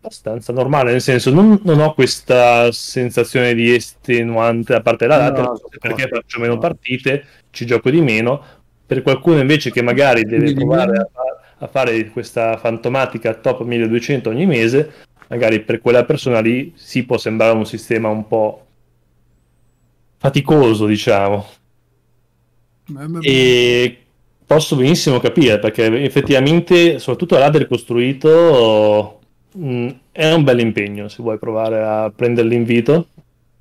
abbastanza normale nel senso non, non ho questa sensazione di estenuante da parte della ladder no, perché faccio meno partite ci gioco di meno. Per qualcuno invece che magari deve provare a, a fare questa fantomatica top 1200 ogni mese, magari per quella persona lì si può sembrare un sistema un po' faticoso, diciamo. E posso benissimo capire perché effettivamente, soprattto l'adder costruito mm, è un bel impegno se vuoi provare a prendere l'invito.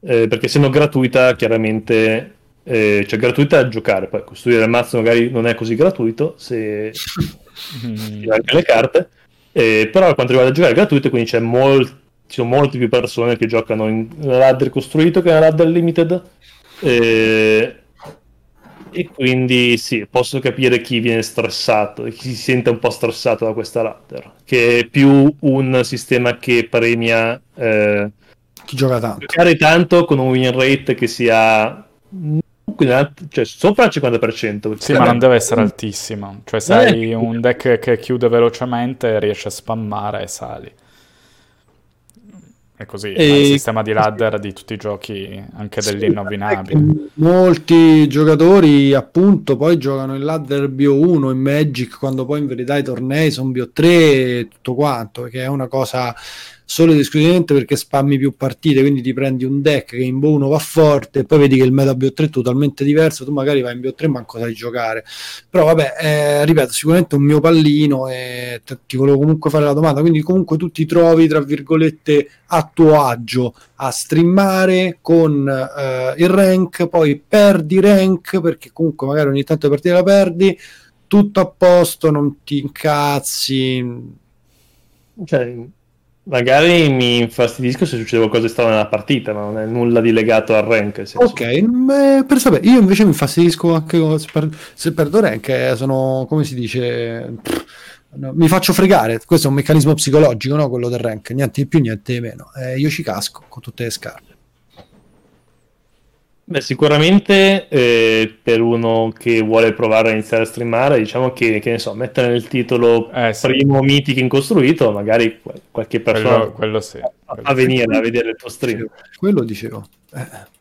Eh, perché essendo gratuita, chiaramente eh, cioè gratuita a giocare, poi costruire il mazzo magari non è così gratuito se mm. anche le carte, eh, però quanto riguarda giocare è gratuito, quindi c'è molt- ci sono molte più persone che giocano in ladder costruito che in ladder limited. Eh, e quindi sì, posso capire chi viene stressato e chi si sente un po' stressato da questa ladder, che è più un sistema che premia eh, chi gioca tanto. Giocare tanto con un win rate che sia cioè sopra il 50%. Sì, ma non deve essere altissimo. Cioè, se hai un deck che chiude velocemente, riesci a spammare e sali. È così, e... il sistema di ladder di tutti i giochi, anche sì, dell'innovinabile. Molti giocatori, appunto, poi giocano in ladder Bio 1 in Magic, quando poi in verità i tornei sono Bio 3 e tutto quanto, che è una cosa solo ed esclusivamente perché spammi più partite, quindi ti prendi un deck che in Bo1 va forte e poi vedi che il meta BO3 è totalmente diverso, tu magari vai in BO3 ma ancora sai giocare. Però vabbè, eh, ripeto, sicuramente un mio pallino e ti volevo comunque fare la domanda, quindi comunque tu ti trovi, tra virgolette, a tuo agio a streamare con eh, il rank, poi perdi rank perché comunque magari ogni tanto le partite la perdi, tutto a posto, non ti incazzi. Cioè, Magari mi infastidisco se succede qualcosa di strano nella partita, ma non è nulla di legato al rank. Ok, beh, per sapere, io invece mi infastidisco anche se, per, se perdo rank, eh, sono, come si dice, pff, no, mi faccio fregare, questo è un meccanismo psicologico, no? quello del rank, niente di più, niente di meno, eh, io ci casco con tutte le scarpe. Beh, sicuramente eh, per uno che vuole provare a iniziare a streamare, diciamo che, che ne so, mettere nel titolo eh, sì. primo Mythic incostruito, magari qualche persona quello, quello sì, quello a venire sì. a vedere il tuo stream. Quello dicevo. Eh.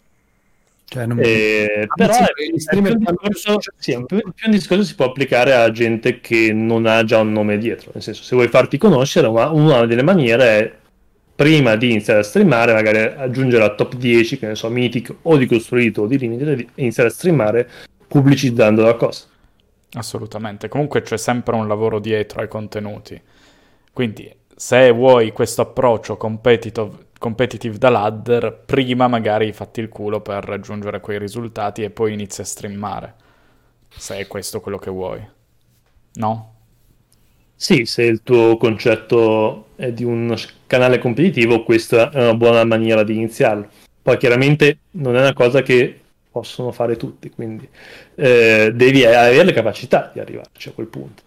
Cioè, non... eh, però è, è più, un discorso, sì, più, più un discorso si può applicare a gente che non ha già un nome dietro. Nel senso, se vuoi farti conoscere, una, una delle maniere è prima di iniziare a streamare, magari aggiungere la top 10, che ne so, Mythic o di costruito o di limited, e iniziare a streamare pubblicizzando la cosa. Assolutamente. Comunque c'è sempre un lavoro dietro ai contenuti. Quindi, se vuoi questo approccio competitive, competitive da ladder, prima magari fatti il culo per raggiungere quei risultati e poi inizi a streamare. Se è questo quello che vuoi. No? Sì, se il tuo concetto è di un canale competitivo, questa è una buona maniera di iniziarlo. Poi chiaramente non è una cosa che possono fare tutti, quindi eh, devi avere le capacità di arrivarci a quel punto.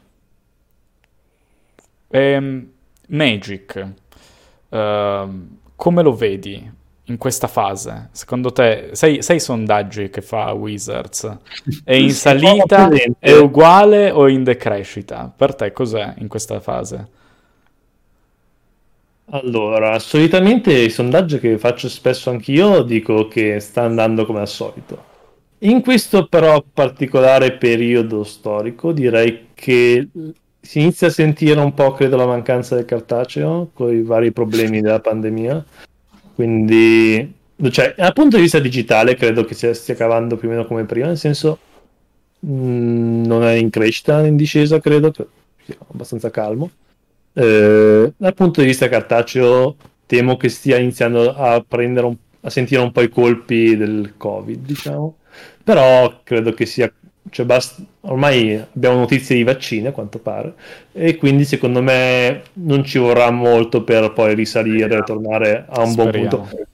Ehm, Magic, uh, come lo vedi in questa fase? Secondo te, sei, sei sondaggi che fa Wizards, è in salita, è uguale o in decrescita? Per te cos'è in questa fase? Allora, solitamente i sondaggi che faccio spesso anch'io dico che sta andando come al solito. In questo però particolare periodo storico direi che si inizia a sentire un po', credo, la mancanza del cartaceo con i vari problemi della pandemia. Quindi, cioè, dal punto di vista digitale credo che stia, cavando più o meno come prima, nel senso mh, mm, non è in crescita, in discesa, credo, abbastanza calmo. Eh, dal punto di vista cartaceo temo che stia iniziando a prendere un, a sentire un po' i colpi del covid diciamo però credo che sia cioè basta, ormai abbiamo notizie di vaccini a quanto pare e quindi secondo me non ci vorrà molto per poi risalire e tornare a un Speriamo. buon punto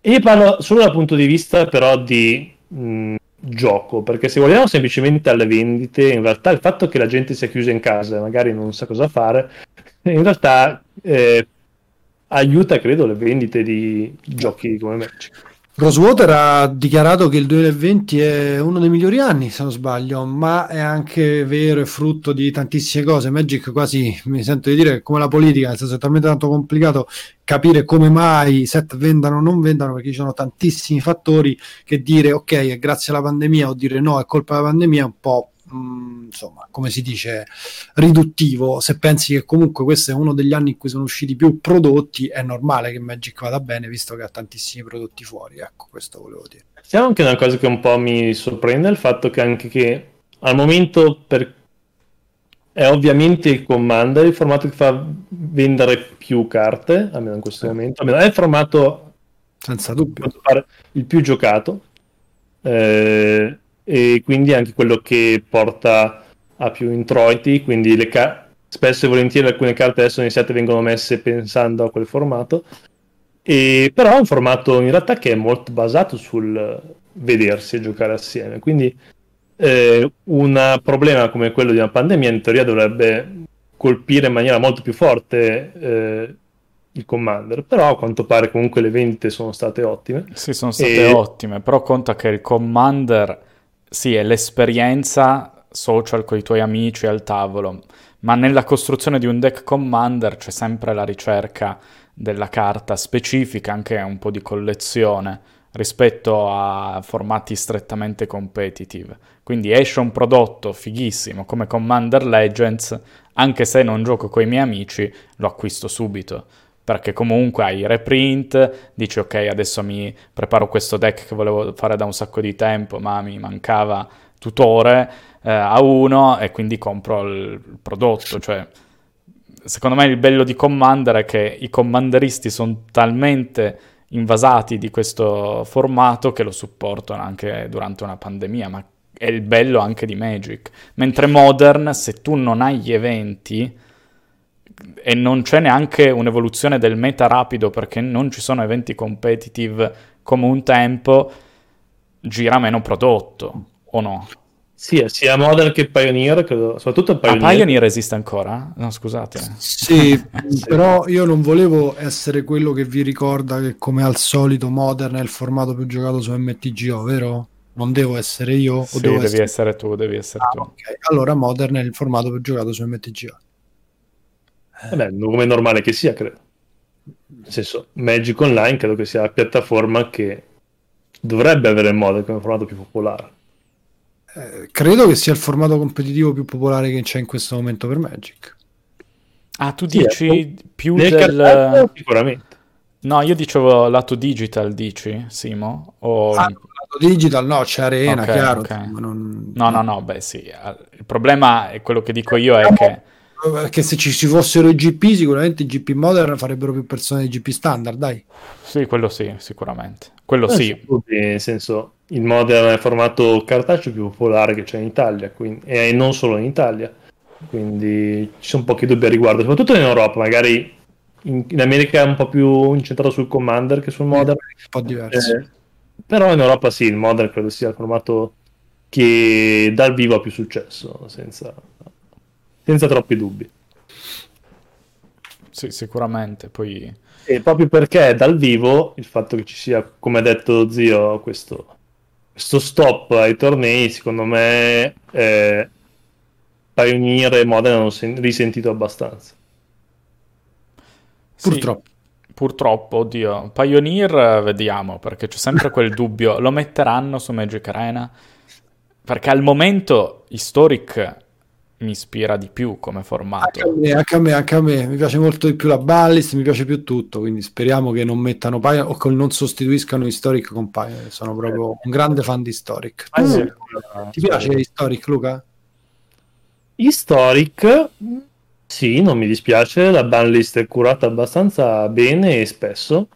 e io parlo solo dal punto di vista però di mh, gioco perché se vogliamo semplicemente alle vendite in realtà il fatto che la gente sia chiusa in casa e magari non sa cosa fare in realtà eh, aiuta credo le vendite di giochi come Magic Rosewater ha dichiarato che il 2020 è uno dei migliori anni, se non sbaglio, ma è anche vero e frutto di tantissime cose. Magic quasi mi sento di dire come la politica, nel senso è talmente tanto complicato capire come mai i set vendano o non vendano, perché ci sono tantissimi fattori che dire ok, è grazie alla pandemia o dire no, è colpa della pandemia è un po' Mm, insomma, come si dice, riduttivo. Se pensi che comunque questo è uno degli anni in cui sono usciti più prodotti, è normale che Magic vada bene, visto che ha tantissimi prodotti fuori. Ecco, questo volevo dire. C'è anche una cosa che un po' mi sorprende, il fatto che anche che al momento per... è ovviamente il Commander il formato che fa vendere più carte, almeno in questo sì. momento. Almeno è il formato senza dubbio il più giocato. Eh, e quindi anche quello che porta a più introiti, quindi le ca- spesso e volentieri alcune carte adesso iniziate vengono messe pensando a quel formato, e, però è un formato in realtà che è molto basato sul vedersi e giocare assieme, quindi eh, un problema come quello di una pandemia in teoria dovrebbe colpire in maniera molto più forte eh, il Commander, però a quanto pare comunque le vendite sono state ottime. Sì, sono state e... ottime, però conta che il Commander sì, è l'esperienza social con i tuoi amici al tavolo, ma nella costruzione di un deck commander c'è sempre la ricerca della carta specifica, anche un po' di collezione rispetto a formati strettamente competitive. Quindi esce un prodotto fighissimo come Commander Legends, anche se non gioco con i miei amici, lo acquisto subito perché comunque hai reprint, dici ok adesso mi preparo questo deck che volevo fare da un sacco di tempo ma mi mancava tutore eh, a uno e quindi compro il prodotto, cioè secondo me il bello di Commander è che i commanderisti sono talmente invasati di questo formato che lo supportano anche durante una pandemia, ma è il bello anche di Magic. Mentre Modern, se tu non hai gli eventi, e non c'è neanche un'evoluzione del meta rapido perché non ci sono eventi competitive come un tempo, gira meno prodotto, o no? Sì, sia Modern che Pioneer, credo, soprattutto Pioneer. Ah, Pioneer esiste ancora? No, scusate. Sì, sì, però io non volevo essere quello che vi ricorda che come al solito Modern è il formato più giocato su MTGO, vero? Non devo essere io? Sì, devi essere... essere... tu, devi essere ah, tu. Okay. Allora Modern è il formato più giocato su MTGO. Vabbè, come è normale che sia, credo. Nel senso, Magic Online credo che sia la piattaforma che dovrebbe avere il modo come formato più popolare. Eh, credo che sia il formato competitivo più popolare che c'è in questo momento per Magic. Ah, tu dici sì, più del... Cartello, sicuramente. No, io dicevo lato digital, dici, Simo? O... Ah, lato digital no, c'è Arena, okay, chiaro. Okay. Non... No, no, no, beh sì. Il problema è quello che dico io è che perché se ci, ci fossero i GP, sicuramente i GP Modern farebbero più persone di GP standard, dai. Sì, quello sì, sicuramente. Quello eh, sì. Nel senso, il Modern è il formato cartaceo più popolare che c'è in Italia, quindi, e non solo in Italia. Quindi ci sono pochi dubbi a riguardo, soprattutto in Europa, magari in, in America è un po' più incentrato sul Commander che sul Modern. un po' diverso. Eh, però in Europa sì, il Modern credo sia il formato che dal vivo ha più successo, senza senza troppi dubbi. Sì, sicuramente. Poi... E proprio perché dal vivo il fatto che ci sia, come ha detto zio, questo, questo stop ai tornei, secondo me eh, Pioneer e Modena hanno sen- risentito abbastanza. Purtroppo. Purtroppo, oddio, Pioneer vediamo, perché c'è sempre quel dubbio, lo metteranno su Magic Arena? Perché al momento Historic mi ispira di più come formato. Anche a, me, anche a me, anche a me, mi piace molto di più la Ballist, mi piace più tutto, quindi speriamo che non mettano Pioneer o che non sostituiscano Historic con Pioneer, sono proprio un grande fan di Historic. Ah, sì. Ti piace Historic, Luca? Historic sì, non mi dispiace, la banlist è curata abbastanza bene e spesso,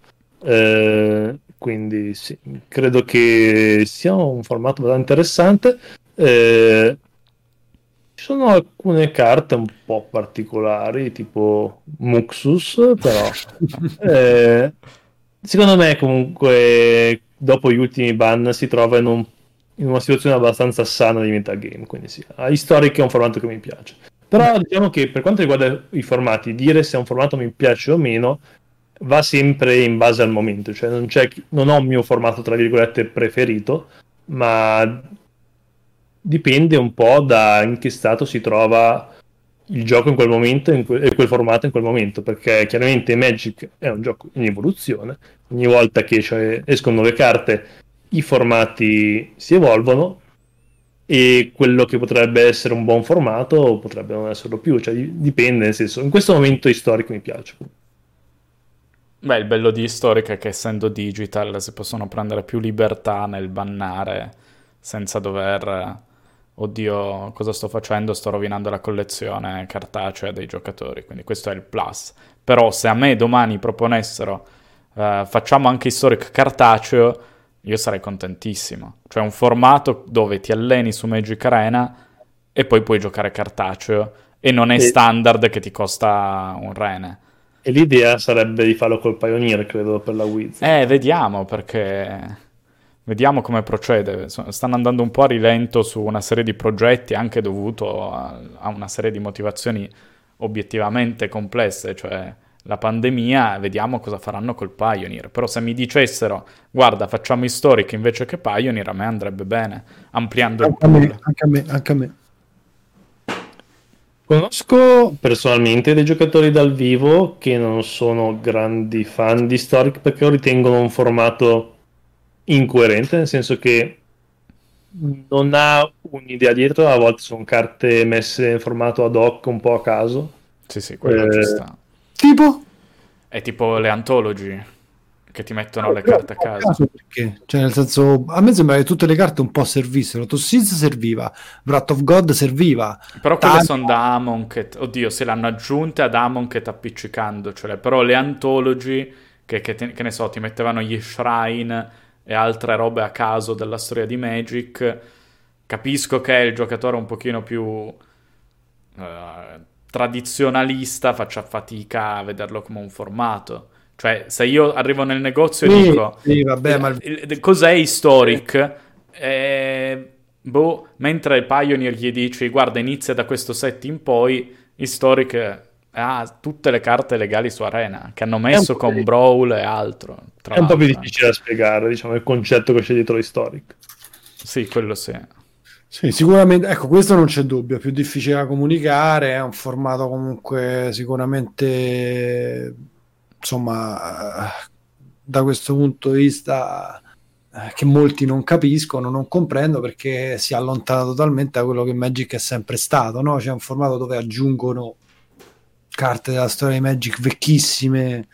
eh, quindi sì, credo che sia un formato abbastanza interessante. Eh, sono alcune carte un po' particolari, tipo Muxus, però eh, secondo me comunque dopo gli ultimi ban si trova in, un, in una situazione abbastanza sana di metagame, quindi sì, Historic è un formato che mi piace. Però diciamo che per quanto riguarda i formati, dire se un formato mi piace o meno va sempre in base al momento, cioè non, non ho un mio formato tra virgolette preferito, ma dipende un po' da in che stato si trova il gioco in quel momento e que- formato in quel momento, perché chiaramente Magic è un gioco in evoluzione, ogni volta che cioè, escono nuove carte i formati si evolvono e quello che potrebbe essere un buon formato potrebbe non esserlo più, cioè dipende, nel senso, in questo momento Historic mi piace. Beh, il bello di Historic è che essendo digital si possono prendere più libertà nel bannare senza dover... Oddio, cosa sto facendo? Sto rovinando la collezione cartacea dei giocatori, quindi questo è il plus. Però se a me domani proponessero uh, facciamo anche Historic cartaceo, io sarei contentissimo. Cioè un formato dove ti alleni su Magic Arena e poi puoi giocare cartaceo e non è standard che ti costa un rene. E l'idea sarebbe di farlo col Pioneer, credo, per la Wiz. Eh, vediamo perché... Vediamo come procede. Stanno andando un po' a rilento su una serie di progetti, anche dovuto a, a una serie di motivazioni obiettivamente complesse, cioè la pandemia, vediamo cosa faranno col Pioneer. Però se mi dicessero, guarda, facciamo Historic invece che Pioneer, a me andrebbe bene, ampliando anche il pool. Anche a me, anche a me. Conosco personalmente dei giocatori dal vivo che non sono grandi fan di Historic perché lo ritengono un formato incoerente, nel senso che non ha un'idea dietro, a volte sono carte messe in formato ad hoc un po' a caso. Sì, sì, quello eh, ci sta. Tipo? È tipo le antology che ti mettono le carte a caso. Perché? Cioè, nel senso, a me sembra che tutte le carte un po' servissero. Tossiz serviva, Wrath of God serviva. Però quelle sono da Amonkhet. Oddio, se l'hanno aggiunte ad Amonkhet appiccicandocele. Però le antology, che, che, te, che ne so, ti mettevano gli shrine e altre robe a caso della storia di Magic. Capisco che il giocatore un pochino più... Uh, tradizionalista faccia fatica a vederlo come un formato. Cioè, se io arrivo nel negozio e dico sì, vabbè, ma... cos'è Historic? Eh, boh, mentre il Pioneer gli dici guarda inizia da questo set in poi, Historic ha tutte le carte legali su Arena che hanno messo con Brawl e altro. è un po' più difficile da spiegare, diciamo, il concetto che c'è dietro Historic. Sì, quello sì. Sì, sicuramente, ecco, questo non c'è dubbio, è più difficile da comunicare, è un formato comunque sicuramente, insomma, da questo punto di vista eh, che molti non capiscono, non comprendo perché si allontana totalmente da quello che Magic è sempre stato, no? C'è un formato dove aggiungono carte della storia di Magic vecchissime.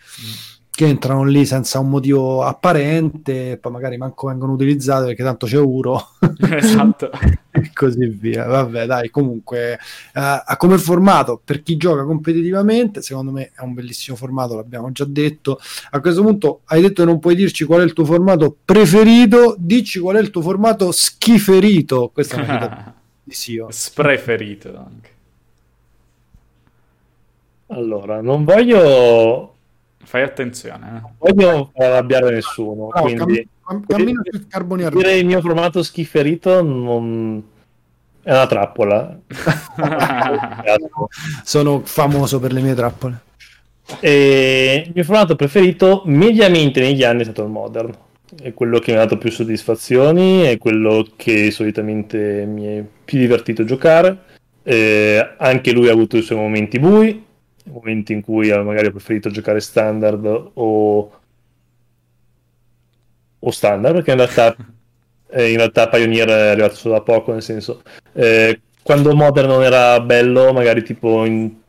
Che entrano lì senza un motivo apparente, poi magari manco vengono utilizzate perché tanto c'è Uro. esatto. e così via. Vabbè, dai, comunque, uh, come formato per chi gioca competitivamente, secondo me è un bellissimo formato, l'abbiamo già detto. A questo punto hai detto che non puoi dirci qual è il tuo formato preferito, dici qual è il tuo formato schiferito. Questa è una di Sio. Spreferito anche. Allora, non voglio Fai attenzione. Eh. Voglio arrabbiare nessuno. No, quindi, cam- cammino sul carboni Dire il mio formato schiferito non... è una trappola. Sono famoso per le mie trappole. E il mio formato preferito mediamente negli anni è stato il Modern. È quello che mi ha dato più soddisfazioni, è quello che solitamente mi è più divertito giocare. Eh, anche lui ha avuto i suoi momenti bui, momenti in cui magari ho preferito giocare standard o, o standard, perché in realtà, eh, in realtà Pioneer è arrivato solo da poco, nel senso, eh, quando Modern non era bello, magari tipo in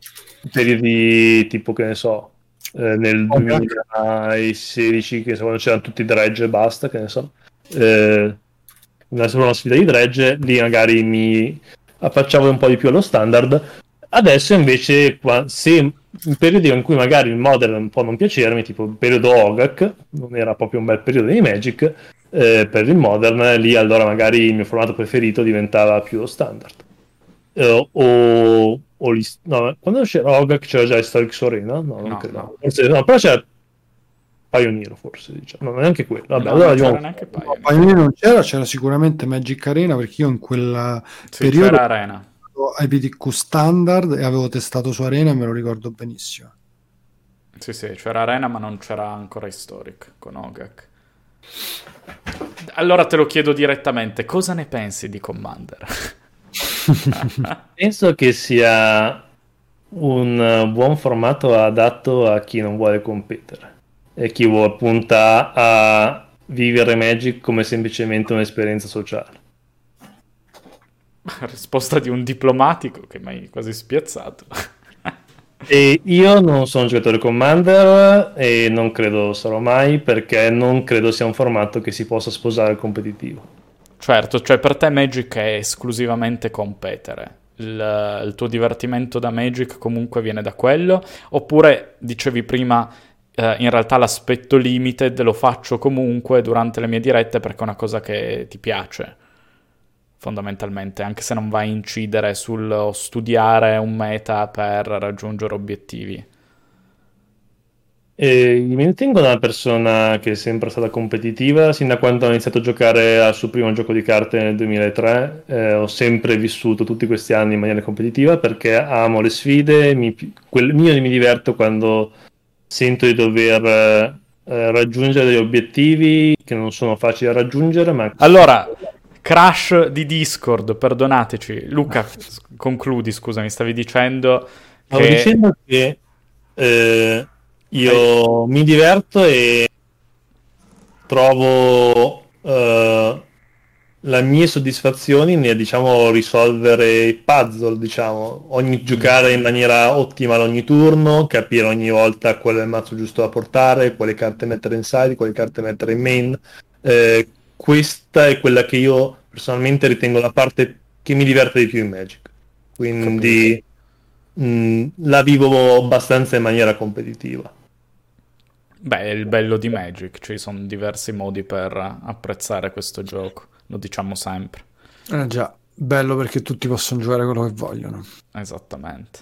periodi tipo che ne so, eh, nel okay. 2016, che so, quando c'erano tutti i dredge e basta, che ne so, eh, una, una sfida di dredge, lì magari mi affacciavo un po' di più allo standard. Adesso invece, se in periodi in cui magari il modern può non piacermi, tipo il periodo Ogak, non era proprio un bel periodo di Magic, eh, per il modern, lì allora magari il mio formato preferito diventava più lo standard. Eh, o, o gli, no, quando c'era Ogak c'era già Historic Arena? No, non no, credo. No. Forse, no, però c'era Pioneer forse, diciamo. No, neanche quello. Vabbè, no, allora non c'era neanche Pioneer. No, Pioneer non c'era, c'era sicuramente Magic Arena perché io in quel sì, periodo c'era Arena. IPTQ standard e avevo testato su Arena e me lo ricordo benissimo. Sì, sì, c'era Arena ma non c'era ancora Historic con Ogak. Allora te lo chiedo direttamente, cosa ne pensi di Commander? Penso che sia un buon formato adatto a chi non vuole competere e chi vuole punta a vivere Magic come semplicemente un'esperienza sociale. Risposta di un diplomatico che mi hai quasi spiazzato. e io non sono un giocatore Commander e non credo sarò mai perché non credo sia un formato che si possa sposare al competitivo. Certo, cioè per te Magic è esclusivamente competere. Il, il tuo divertimento da Magic comunque viene da quello? Oppure dicevi prima Uh, in realtà l'aspetto limited lo faccio comunque durante le mie dirette perché è una cosa che ti piace fondamentalmente, anche se non va a incidere sul studiare un meta per raggiungere obiettivi. E mi ritengo una persona che è sempre stata competitiva, sin da quando ho iniziato a giocare al suo primo gioco di carte nel 2003, eh, ho sempre vissuto tutti questi anni in maniera competitiva perché amo le sfide, mi, quel, io mi diverto quando sento di dover eh, raggiungere degli obiettivi che non sono facili da raggiungere. Ma... Allora, crash di Discord, perdonateci. Luca, concludi, scusami, stavi dicendo... Stavo che... dicendo che eh, io mi diverto e trovo... Uh, le mie soddisfazioni nel diciamo, risolvere i puzzle, diciamo, ogni, giocare in maniera ottima ogni turno, capire ogni volta qual è il mazzo giusto da portare, quale carte mettere in side, quale carte mettere in main. Eh, questa è quella che io personalmente ritengo la parte che mi diverte di più in Magic. Quindi mh, mm, la vivo abbastanza in maniera competitiva. Beh, è il bello di Magic, ci sono diversi modi per apprezzare questo gioco lo diciamo sempre. Eh già, bello perché tutti possono giocare quello che vogliono. Esattamente.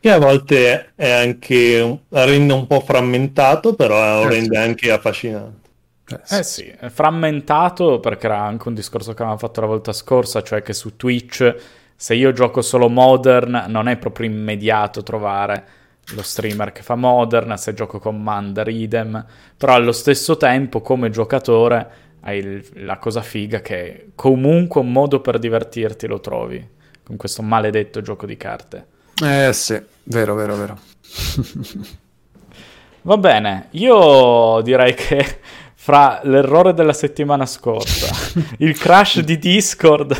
Che a volte è anche rende un po' frammentato, però eh, rende sì. anche affascinante. Eh sì. eh sì, è frammentato perché era anche un discorso che avevamo fatto la volta scorsa, cioè che su Twitch se io gioco solo Modern non è proprio immediato trovare lo streamer che fa Modern, se gioco Commander idem, però allo stesso tempo come giocatore hai il, la cosa figa che comunque un modo per divertirti lo trovi con questo maledetto gioco di carte. Eh sì, vero, vero, vero. Va bene, io direi che fra l'errore della settimana scorsa, il crash di Discord,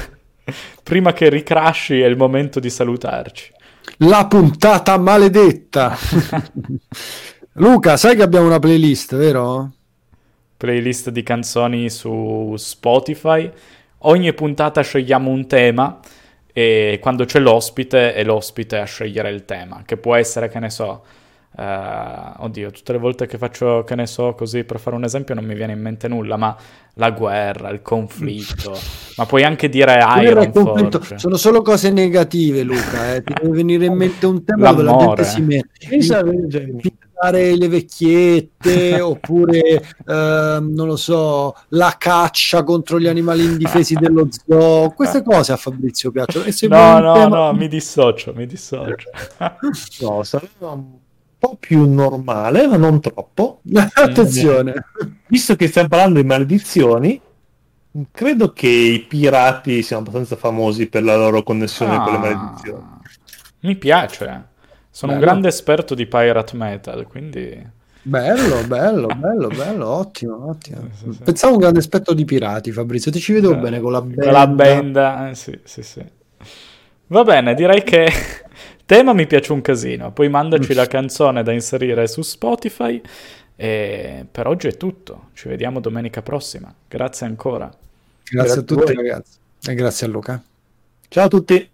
prima che ricrashi è il momento di salutarci. La puntata maledetta. Luca, sai che abbiamo una playlist, vero? playlist di canzoni su Spotify. Ogni puntata scegliamo un tema e quando c'è l'ospite è l'ospite a scegliere il tema, che può essere, che ne so, uh, oddio, tutte le volte che faccio, che ne so, così per fare un esempio non mi viene in mente nulla, ma la guerra, il conflitto, ma puoi anche dire Iron Forge. Sono solo cose negative, Luca, eh. ti deve venire in mente un tema L'amore. dove la gente si mette. Le vecchiette oppure eh, non lo so la caccia contro gli animali indifesi dello zoo. Queste cose a Fabrizio piacciono. E se no no tema... no mi dissocio mi dissocio. No sarebbe un po' più normale ma non troppo attenzione visto che stiamo parlando di maledizioni credo che i pirati siano abbastanza famosi per la loro connessione ah, con le maledizioni mi piace Sono bello. un grande esperto di pirate metal, quindi... Bello, bello, bello, bello, ottimo, ottimo. Sì, sì, Pensavo un grande aspetto di pirati, Fabrizio. Ti ci vedo eh, bene con la benda. Con la benda, eh, sì, sì, sì. Va bene, direi che tema mi piace un casino. Poi mandaci la canzone da inserire su Spotify. E per oggi è tutto. Ci vediamo domenica prossima. Grazie ancora. Grazie, grazie a tutti, ragazzi. E grazie a Luca. Ciao a tutti.